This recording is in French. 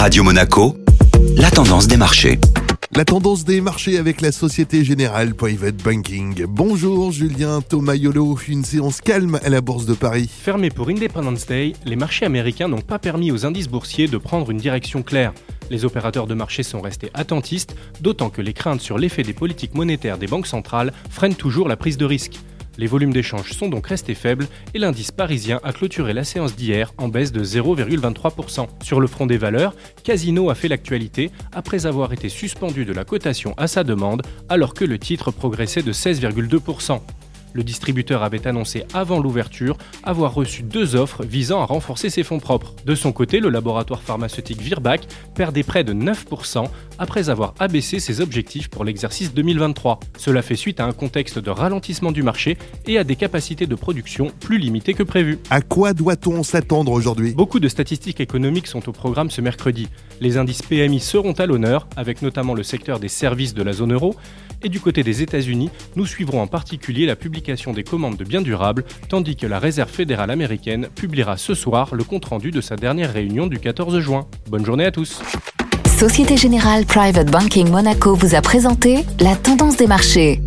Radio Monaco, la tendance des marchés. La tendance des marchés avec la Société Générale Private Banking. Bonjour Julien Tomayolo, une séance calme à la Bourse de Paris. Fermé pour Independence Day, les marchés américains n'ont pas permis aux indices boursiers de prendre une direction claire. Les opérateurs de marché sont restés attentistes, d'autant que les craintes sur l'effet des politiques monétaires des banques centrales freinent toujours la prise de risque. Les volumes d'échange sont donc restés faibles et l'indice parisien a clôturé la séance d'hier en baisse de 0,23%. Sur le front des valeurs, Casino a fait l'actualité après avoir été suspendu de la cotation à sa demande alors que le titre progressait de 16,2%. Le distributeur avait annoncé avant l'ouverture avoir reçu deux offres visant à renforcer ses fonds propres. De son côté, le laboratoire pharmaceutique Virbac perdait près de 9% après avoir abaissé ses objectifs pour l'exercice 2023. Cela fait suite à un contexte de ralentissement du marché et à des capacités de production plus limitées que prévues. À quoi doit-on s'attendre aujourd'hui? Beaucoup de statistiques économiques sont au programme ce mercredi. Les indices PMI seront à l'honneur, avec notamment le secteur des services de la zone euro, et du côté des États-Unis, nous suivrons en particulier la des commandes de biens durables, tandis que la Réserve fédérale américaine publiera ce soir le compte-rendu de sa dernière réunion du 14 juin. Bonne journée à tous. Société Générale Private Banking Monaco vous a présenté la tendance des marchés.